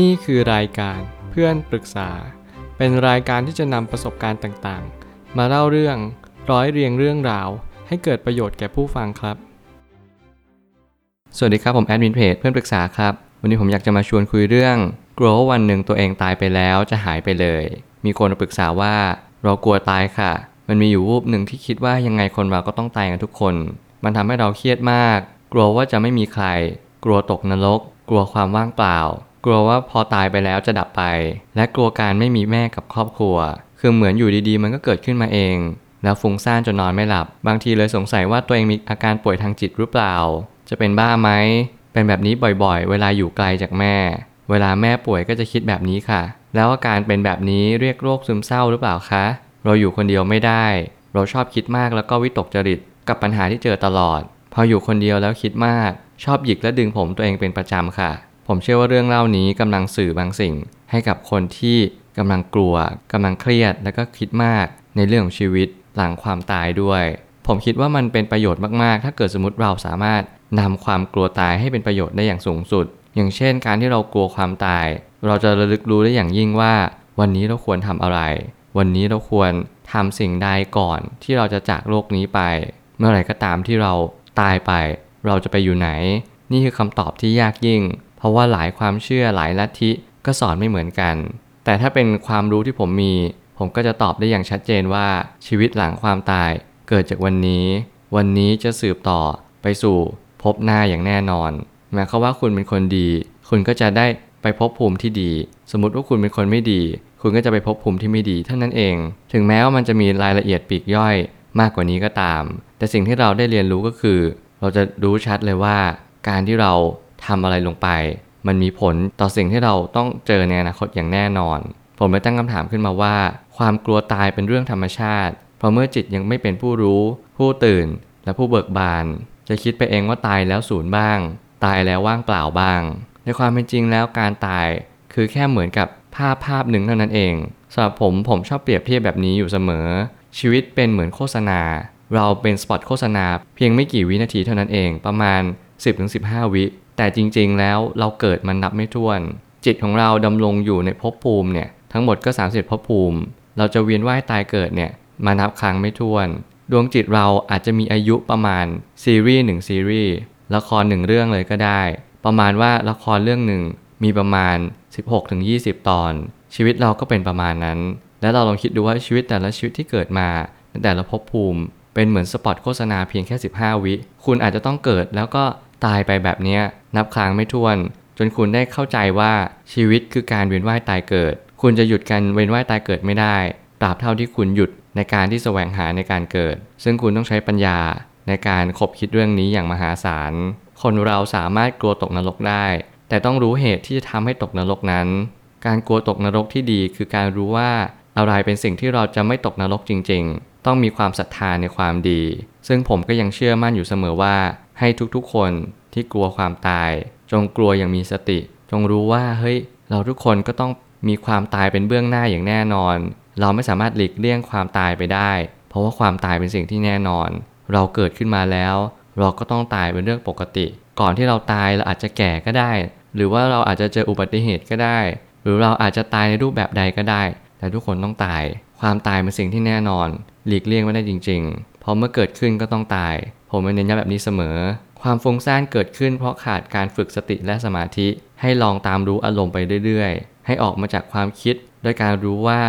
นี่คือรายการเพื่อนปรึกษา เป็นรายการที่จะนำประสบการณ์ต่างๆ มาเล่าเรื่องร้อยเรียงเรื่องราว ให้เกิดประโยชน์แก่ผู้ฟังครับ สวัสดีครับผมแอดมินเพจเพื่อนปรึกษาครับ วันนี้ผมอยากจะมาชวนคุยเรื่อง กลัววันหนึ่งตัวเองตายไปแล้วจะหายไปเลย มีคนมาปรึกษาว่าเรากลัวตายค่ะ มันมีอยู่วูบหนึ่งที่คิดว่ายังไงคนเราก็ต้องตายกันทุกคน มันทำให้เราเครียดมาก กลัวว่าจะไม่มีใคร กลัวตกนรก กลัวความว่างเปล่า กลัวว่าพอตายไปแล้วจะดับไป และกลัวการไม่มีแม่กับครอบครัว คือเหมือนอยู่ดีๆ มันก็เกิดขึ้นมาเอง แล้วฟุ้งซ่านจนนอนไม่หลับ บางทีเลยสงสัยว่าตัวเองมีอาการป่วยทางจิตหรือเปล่า จะเป็นบ้าไหม เป็นแบบนี้บ่อยๆ เวลาอยู่ไกลจากแม่ เวลาแม่ป่วยก็จะคิดแบบนี้ค่ะ แล้วอาการเป็นแบบนี้เรียกโรคซึมเศร้าหรือเปล่าคะ เราอยู่คนเดียวไม่ได้ เราชอบคิดมากแล้วก็วิตกจริตกับปัญหาที่เจอตลอด พออยู่คนเดียวแล้วคิดมาก ชอบหยิกและดึงผมตัวเองเป็นประจำค่ะ ผมเชื่อว่าเรื่องเล่านี้กำลังสื่อบางสิ่ง ให้กับคนที่กำลังกลัวกำลังเครียด แล้วก็คิดมากในเรื่องของชีวิตหลังความตายด้วย ผมคิดว่ามันเป็นประโยชน์มากๆ ถ้าเกิดสมมติเราสามารถนำความกลัวตายให้เป็นประโยชน์ได้อย่างสูงสุด อย่างเช่น การที่เรากลัวความตาย เราจะระลึกรู้ได้อย่างยิ่งว่า วันนี้เราควรทำอะไร วันนี้เราควรทำสิ่งใดก่อนที่เราจะจากโลกนี้ไป เมื่อไหร่ก็ตามที่เราตายไป เราจะไปอยู่ไหน นี่คือคำตอบที่ยากยิ่ง เพราะว่าหลายความเชื่อหลายลัทธิก็สอนไม่เหมือนกัน แต่ถ้าเป็นความรู้ที่ผมมี ผมก็จะตอบได้อย่างชัดเจนว่าชีวิตหลังความตายเกิดจากวันนี้ วันนี้จะสืบต่อไปสู่พบหน้าอย่างแน่นอนหมายความว่าคุณเป็นคนดี คุณก็จะได้ไปพบภูมิที่ดี สมมติว่าคุณเป็นคนไม่ดี คุณก็จะไปพบภูมิที่ไม่ดีเท่านั้นเอง ถึงแม้ว่ามันจะมีรายละเอียดปีกย่อยมากกว่านี้ก็ตาม แต่สิ่งที่เราได้เรียนรู้ก็คือ เราจะรู้ชัดเลยว่า การที่เรา ทำอะไรลงไป มันมีผลต่อสิ่งที่เราต้องเจอในอนาคตอย่างแน่นอน ผมเลยตั้งคำถามขึ้นมาว่า ความกลัวตายเป็นเรื่องธรรมชาติ เพราะเมื่อจิตยังไม่เป็นผู้รู้ ผู้ตื่น และผู้เบิกบาน จะคิดไปเองว่าตายแล้วศูนย์บ้าง ตายแล้วว่างเปล่าบ้าง ในความเป็นจริงแล้วการตาย คือแค่เหมือนกับภาพภาพหนึ่งเท่านั้นเองสำหรับผมผมชอบเปรียบเทียบแบบนี้อยู่เสมอ ชีวิตเป็นเหมือนโฆษณา เราเป็นสปอตโฆษณาเพียงไม่กี่วินาทีเท่านั้นเองประมาณ 10-15 วิ แต่จริงๆแล้วเราเกิดมันนับไม่ถ้วน จิตของเราดำรงอยู่ในภพภูมิเนี่ยทั้งหมดก็ 30ภพภูมิ เราจะเวียนว่ายตายเกิดเนี่ยมานับครั้งไม่ถ้วน ดวงจิตเราอาจจะมีอายุประมาณซีรีส์หนึ่งซีรีส์ละครหนึ่งเรื่องเลยก็ได้ ประมาณว่าละครเรื่องหนึ่งมีประมาณ 16-20 ตอน ชีวิตเราก็เป็นประมาณนั้น แล้วเราลองคิดดูว่าชีวิตแต่ละชีวิตที่เกิดมาในแต่ละภพภูมิเป็นเหมือนสปอตโฆษณาเพียงแค่ 15 วิ คุณอาจจะต้องเกิดแล้วก็ตายไปแบบนี้ นับครั้งไม่ถ้วน จนคุณได้เข้าใจว่าชีวิตคือการเวียนว่ายตายเกิด คุณจะหยุดการเวียนว่ายตายเกิดไม่ได้ตราบเท่าที่คุณหยุดในการที่แสวงหาในการเกิด ซึ่งคุณต้องใช้ปัญญาในการคบคิดเรื่องนี้อย่างมหาศาล คนเราสามารถกลัวตกนรกได้ แต่ต้องรู้เหตุที่จะทำให้ตกนรกนั้น การกลัวตกนรกที่ดีคือการรู้ว่าอะไรเป็นสิ่งที่เราจะไม่ตกนรกจริง ๆ ต้องมีความศรัทธาในความดี ซึ่งผมก็ยังเชื่อมั่นอยู่เสมอว่าให้ทุกๆคน ที่กลัวความตาย จงกลัวอย่างมีสติ จงรู้ว่าเฮ้ยเราทุกคนก็ต้องมีความตายเป็นเบื้องหน้าอย่างแน่นอน เราไม่สามารถหลีกเลี่ยงความตายไปได้ เพราะว่าความตายเป็นสิ่งที่แน่นอน เราเกิดขึ้นมาแล้ว เราก็ต้องตายเป็นเรื่องปกติ ก่อนที่เราตายเราอาจจะแก่ก็ได้ หรือว่าเราอาจจะเจออุบัติเหตุก็ได้ หรือเราอาจจะตายในรูปแบบใดก็ได้ แต่ทุกคนต้องตาย ความตายเป็นสิ่งที่แน่นอน หลีกเลี่ยงไม่ได้จริงๆเพราะเมื่อเกิดขึ้นก็ต้องตาย ผมเน้นย้ำแบบนี้เสมอ ความฟุ้งซ่านเกิดขึ้นเพราะขาดการฝึกสติและสมาธิ ให้ลองตามรู้อารมณ์ไปเรื่อยๆ ให้ออกมาจากความคิดด้วยการรู้ว่า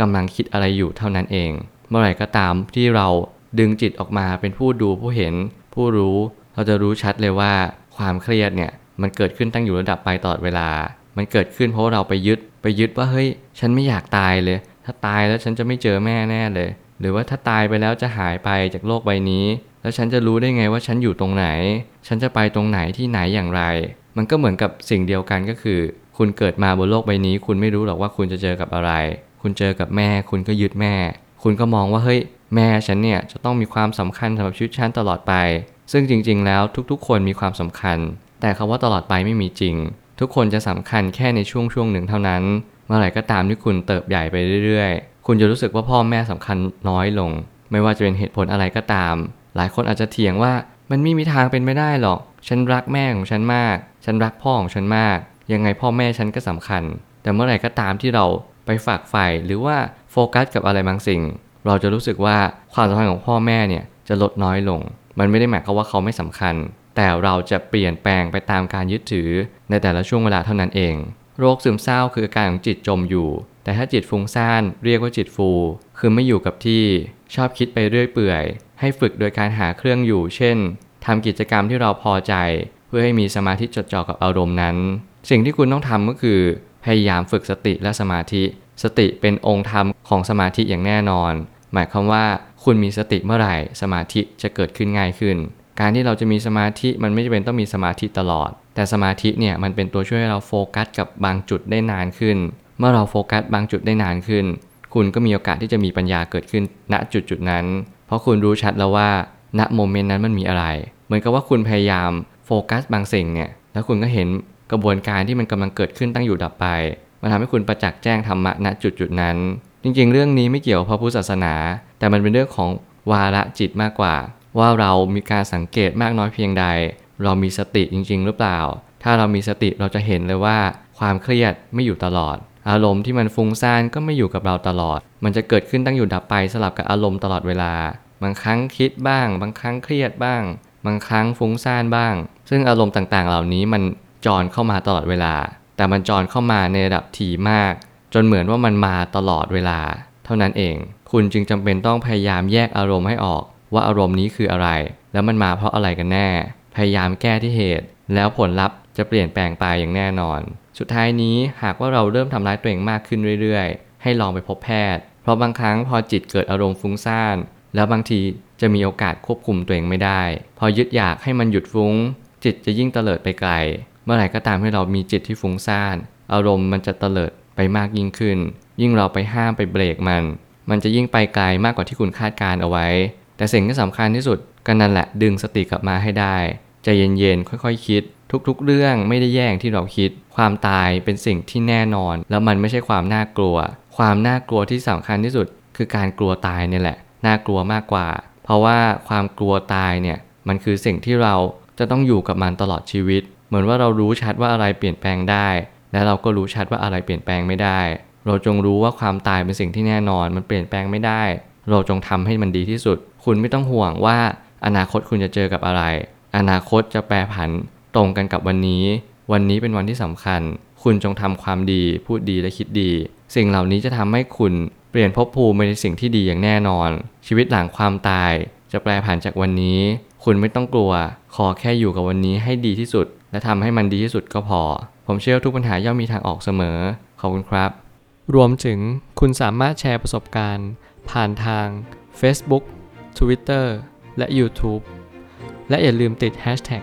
กำลังคิดอะไรอยู่เท่านั้นเอง เมื่อไหร่ก็ตามที่เราดึงจิตออกมาเป็นผู้ดูผู้เห็น ผู้รู้เราจะรู้ชัดเลยว่าความเครียดเนี่ยมันเกิดขึ้นตั้งอยู่ระดับไปตลอดเวลา มันเกิดขึ้นเพราะเราไปยึดไปยึดว่าเฮ้ย ฉันไม่อยากตายเลย ถ้าตายแล้วฉันจะไม่เจอแม่แน่เลย หรือว่าถ้าตายไปแล้วจะหายไปจากโลกใบนี้ แล้วฉันจะรู้ได้ไงว่าฉันอยู่ตรงไหน ฉันจะไปตรงไหนที่ไหนอย่างไร มันก็เหมือนกับสิ่งเดียวกันก็คือ คุณเกิดมาบนโลกใบนี้ คุณไม่รู้หรอกว่าคุณจะเจอกับอะไร คุณเจอกับแม่ คุณก็ยึดแม่ คุณก็มองว่าเฮ้ยแม่ฉันเนี่ยจะต้องมีความสำคัญสำหรับชีวิตฉันตลอดไป ซึ่งจริง ๆ แล้วทุกๆ คนมีความสำคัญ แต่คำว่าตลอดไปไม่มีจริง ทุกคนจะสำคัญแค่ในช่วงช่วงหนึ่งเท่านั้น เมื่อไหร่ก็ตามที่คุณเติบใหญ่ไปเรื่อยๆ คุณจะรู้สึกว่าพ่อแม่สำคัญน้อยลง ไม่ว่าจะเป็นเหตุผลอะไรก็ตาม หลายคนอาจจะเถียงว่ามันไม่มีทางเป็นไม่ได้หรอก ฉันรักแม่ของฉันมาก ฉันรักพ่อของฉันมาก ยังไงพ่อแม่ฉันก็สำคัญ แต่เมื่อไหร่ก็ตามที่เราไปฝากใฝ่หรือว่าโฟกัสกับอะไรบางสิ่ง เราจะรู้สึกว่าความสัมพันธ์ของพ่อแม่เนี่ยจะลดน้อยลง มันไม่ได้หมายความว่าเขาไม่สำคัญ แต่เราจะเปลี่ยนแปลงไปตามการยึดถือ ในแต่ละช่วงเวลาเท่านั้นเอง โรคซึมเศร้าคืออาการของจิตจมอยู่ แต่ถ้าจิตฟุ้งซ่านเรียกว่าจิตฟู คือไม่อยู่กับที่ชอบคิดไปเรื่อยเปื่อย ให้ฝึกโดยการหาเครื่องอยู่ เช่นทำกิจกรรมที่เราพอใจ เพื่อให้มีสมาธิจดจ่อกับอารมณ์นั้น สิ่งที่คุณต้องทำก็คือ พยายามฝึกสติและสมาธิ สติเป็นองค์ธรรมของสมาธิอย่างแน่นอน หมายความว่าคุณมีสติเมื่อไหร่ สมาธิจะเกิดขึ้นง่ายขึ้น การที่เราจะมีสมาธิมันไม่จำเป็นต้องมีสมาธิตลอด แต่สมาธิเนี่ยมันเป็นตัวช่วยให้เราโฟกัสกับบางจุดได้นานขึ้น เมื่อเราโฟกัสบางจุดได้นานขึ้น คุณก็มีโอกาสที่จะมีปัญญาเกิดขึ้นณจุดจุดนั้น เพราะคุณรู้ชัดแล้วว่าณ moment นั้นมันมีอะไร เหมือนกับว่าคุณพยายามโฟกัสบางสิ่งเนี่ยแล้วคุณก็เห็นกระบวนการที่มันกำลังเกิดขึ้นตั้งอยู่ดับไปมันทำให้คุณประจักษ์แจ้งธรรมะณจุดจุดนั้น จริงๆ เรื่องนี้ไม่เกี่ยวพระพุทธศาสนา แต่มันเป็นเรื่องของวาระจิตมากกว่า ว่าเรามีการสังเกตมากน้อยเพียงใด เรามีสติจริง ๆ หรือเปล่า ถ้าเรามีสติเราจะเห็นเลยว่า ความเครียดไม่อยู่ตลอด อารมณ์ที่มันฟุ้งซ่านก็ไม่อยู่กับเราตลอด มันจะเกิดขึ้นตั้งอยู่ดับไปสลับกับอารมณ์ตลอดเวลา บางครั้งคิดบ้าง บางครั้งเครียดบ้าง บางครั้งฟุ้งซ่านบ้าง ซึ่งอารมณ์ต่างๆ เหล่านี้มันจรเข้ามาตลอดเวลา แต่มันจรเข้ามาในระดับถี่มาก จนเหมือนว่ามันมาตลอดเวลา เท่านั้นเอง คุณจึงจำเป็นต้องพยายามแยกอารมณ์ให้ออก ว่าอารมณ์นี้คืออะไร แล้วมันมาเพราะอะไรกันแน่ พยายามแก้ที่เหตุ แล้วผลลัพธ์จะเปลี่ยนแปลงไปอย่างแน่นอน สุดท้ายนี้หากว่าเราเริ่มทำร้ายตัวเองมากขึ้นเรื่อยๆ ให้ลองไปพบแพทย์ ราะบางครั้งพอจิตเกิดอารมณ์ฟุ้งซ่าน แล้วบางทีจะมีโอกาสควบคุมตัวเองไม่ได้ พอยึดอยากให้มันหยุดฟุ้ง จิตจะยิ่งเตลิดไปไกล เมื่อไหร่ก็ตามให้เรามีจิตที่ฟุ้งซ่าน อารมณ์มันจะเตลิดไปมากยิ่งขึ้น ยิ่งเราไปห้ามไปเบรกมัน มันจะยิ่งไปไกลมากกว่าที่คุณคาดการเอาไว้ แต่สิ่งที่สำคัญที่สุดก็นั่นแหละดึงสติกลับมาให้ได้ใจเย็นๆค่อยๆคิด ทุกๆ เรื่องไม่ได้แย่งที่เราคิด ความตายเป็นสิ่งที่แน่นอน แล้วมันไม่ใช่ความน่ากลัว ความน่ากลัวที่สำคัญที่สุด คือการกลัวตายเนี่ยแหละ น่ากลัวมากกว่า เพราะว่าความกลัวตายเนี่ยมันคือสิ่งที่เราจะต้องอยู่กับมันตลอดชีวิต เหมือนว่าเรารู้ชัดว่าอะไรเปลี่ยนแปลงได้ และเราก็รู้ชัดว่าอะไรเปลี่ยนแปลงไม่ได้ เราจงรู้ว่าความตายเป็นสิ่งที่แน่นอน มันเปลี่ยนแปลงไม่ได้ เราจงทำให้มันดีที่สุด คุณไม่ต้องห่วงว่าอนาคตคุณจะเจอกับอะไร อนาคตจะแปรผัน ตรงกันกับวันนี้ วันนี้เป็นวันที่สำคัญ คุณจงทำความดี พูดดีและคิดดี สิ่งเหล่านี้จะทำให้คุณเปลี่ยนภพภูมิไปในสิ่งที่ดีอย่างแน่นอน ชีวิตหลังความตาย จะแปรผันจากวันนี้ คุณไม่ต้องกลัว ขอแค่อยู่กับวันนี้ให้ดีที่สุด และทำให้มันดีที่สุดก็พอ ผมเชื่อว่าทุกปัญหาย่อมมีทางออกเสมอ ขอบคุณครับ รวมถึงคุณสามารถแชร์ประสบการณ์ ผ่านทาง Facebook Twitter และ YouTube และอย่าลืมติด Hashtag